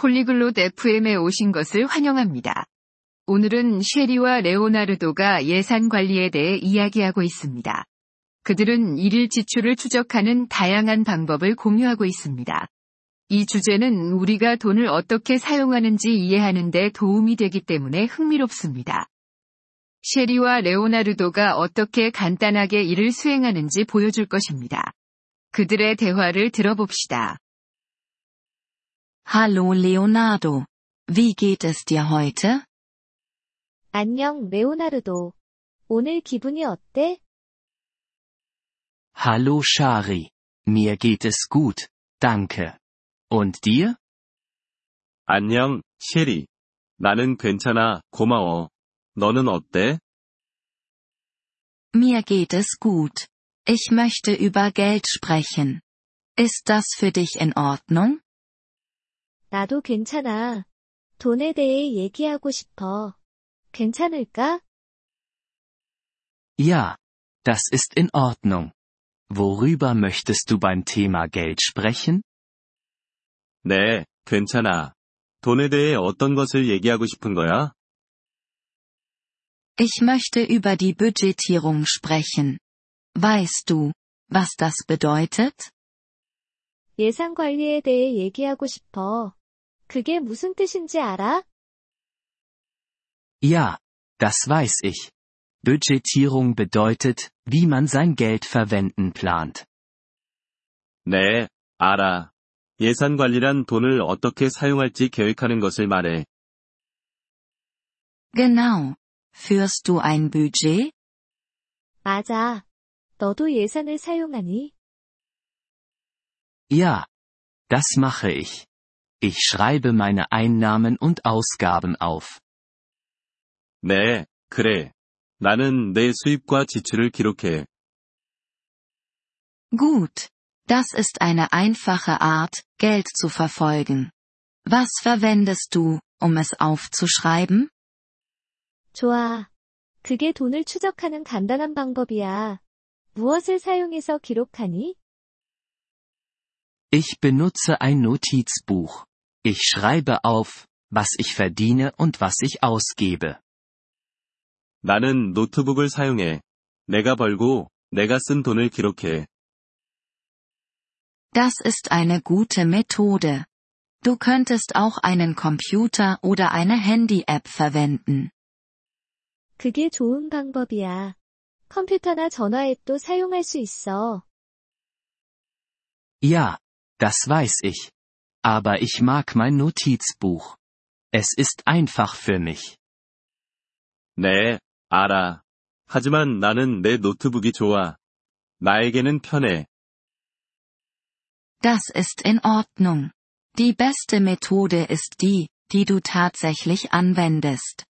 폴리글롯 FM에 오신 것을 환영합니다. 오늘은 쉐리와 레오나르도가 예산 관리에 대해 이야기하고 있습니다. 그들은 일일 지출을 추적하는 다양한 방법을 공유하고 있습니다. 이 주제는 우리가 돈을 어떻게 사용하는지 이해하는 데 도움이 되기 때문에 흥미롭습니다. 쉐리와 레오나르도가 어떻게 간단하게 일을 수행하는지 보여줄 것입니다. 그들의 대화를 들어봅시다. Hallo Leonardo. Wie geht es dir heute? 안녕, 레오나르도. 오늘 기분이 어때? Hallo Shari. Mir geht es gut, danke. Und dir? 안녕, 셰리. 나는 괜찮아, 고마워. 너는 어때? Mir geht es gut. Ich möchte über Geld sprechen. Ist das für dich in Ordnung? 나도 괜찮아. 돈에 대해 얘기하고 싶어. 괜찮을까? Ja. Das ist in Ordnung. Worüber möchtest du beim Thema Geld sprechen? 네, 괜찮아. 돈에 대해 어떤 것을 얘기하고 싶은 거야? Ich möchte über die Budgetierung sprechen. Weißt du, was das bedeutet? 예산 관리에 대해 얘기하고 싶어. 그게 무슨 뜻인지 알아? Ja. Das weiß ich. Budgetierung bedeutet, wie man sein Geld verwenden plant. 네, 알아. 예산 관리란 돈을 어떻게 사용할지 계획하는 것을 말해. Genau. Führst du ein Budget? 맞아. 너도 예산을 사용하니? Ja. Das mache ich. Ich schreibe meine Einnahmen und Ausgaben auf. 네, 그래. 나는 내 수입과 지출을 기록해. Gut. Das ist eine einfache Art, Geld zu verfolgen. Was verwendest du, um es aufzuschreiben? 좋아. 그게 돈을 추적하는 간단한 방법이야. 무엇을 사용해서 기록하니? Ich benutze ein Notizbuch. Ich schreibe auf, was ich verdiene und was ich ausgebe. 나는 노트북을 사용해. 내가 벌고, 내가 쓴 돈을 기록해. Das ist eine gute Methode. Du könntest auch einen Computer oder eine Handy-App verwenden. 그게 좋은 방법이야. 컴퓨터나 전화 앱도 사용할 수 있어. Ja, das weiß ich. Aber ich mag mein Notizbuch. Es ist einfach für mich. 네, 알아. 하지만 나는 내 노트북이 좋아. 나에게는 편해. Das ist in Ordnung. Die beste Methode ist die, die du tatsächlich anwendest.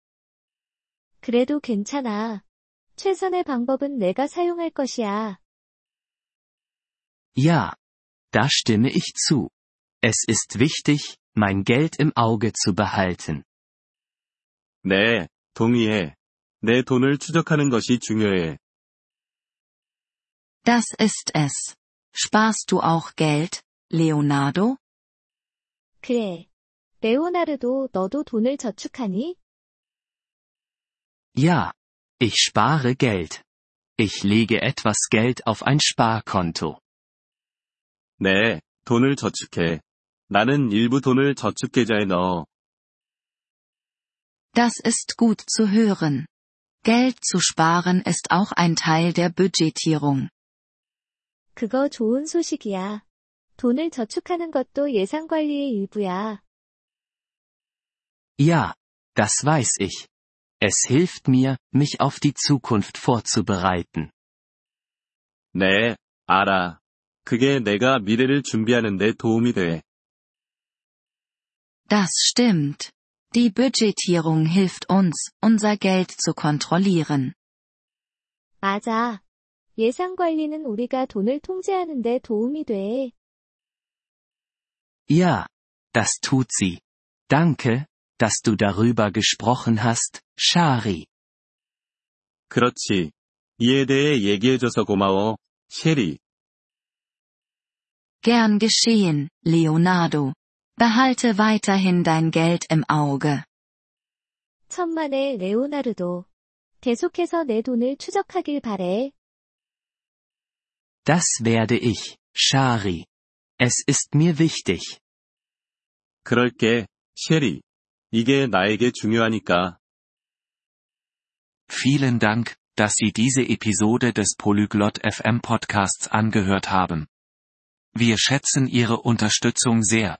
그래도 괜찮아. 최선의 방법은 내가 사용할 것이야. Ja. Da stimme ich zu. Es ist wichtig, mein Geld im Auge zu behalten. 네, 동의해. 내 돈을 추적하는 것이 중요해. Das ist es. Sparst du auch Geld, Leonardo? 그래. 레오나르도 너도 돈을 저축하니? Ja. Ich spare Geld. Ich lege etwas Geld auf ein Sparkonto. 네, 돈을 저축해. 나는 일부 돈을 저축계좌에 넣어. Das ist gut zu hören. Geld zu sparen ist auch ein Teil der Budgetierung. 그거 좋은 소식이야. 돈을 저축하는 것도 예산 관리의 일부야. Ja. Das weiß ich. Es hilft mir, mich auf die Zukunft vorzubereiten. 네, 알아. 그게 내가 미래를 준비하는 데 도움이 돼. Das stimmt. Die Budgetierung hilft uns, unser Geld zu kontrollieren. 맞아. 예산 관리는 우리가 돈을 통제하는 데 도움이 돼. Ja. Das tut sie. Danke, dass du darüber gesprochen hast, Shari. 그렇지. 이에 대해 얘기해줘서 고마워, 셰리. Gern geschehen, Leonardo. Behalte weiterhin dein Geld im Auge. 천만의 레오나르도. 계속해서 내 돈을 추적하길 바래. Das werde ich, Shari. Es ist mir wichtig. 그럴게, 셰리. 이게 나에게 중요하니까. Vielen Dank, dass Sie diese Episode des Polyglot FM Podcasts angehört haben. Wir schätzen Ihre Unterstützung sehr.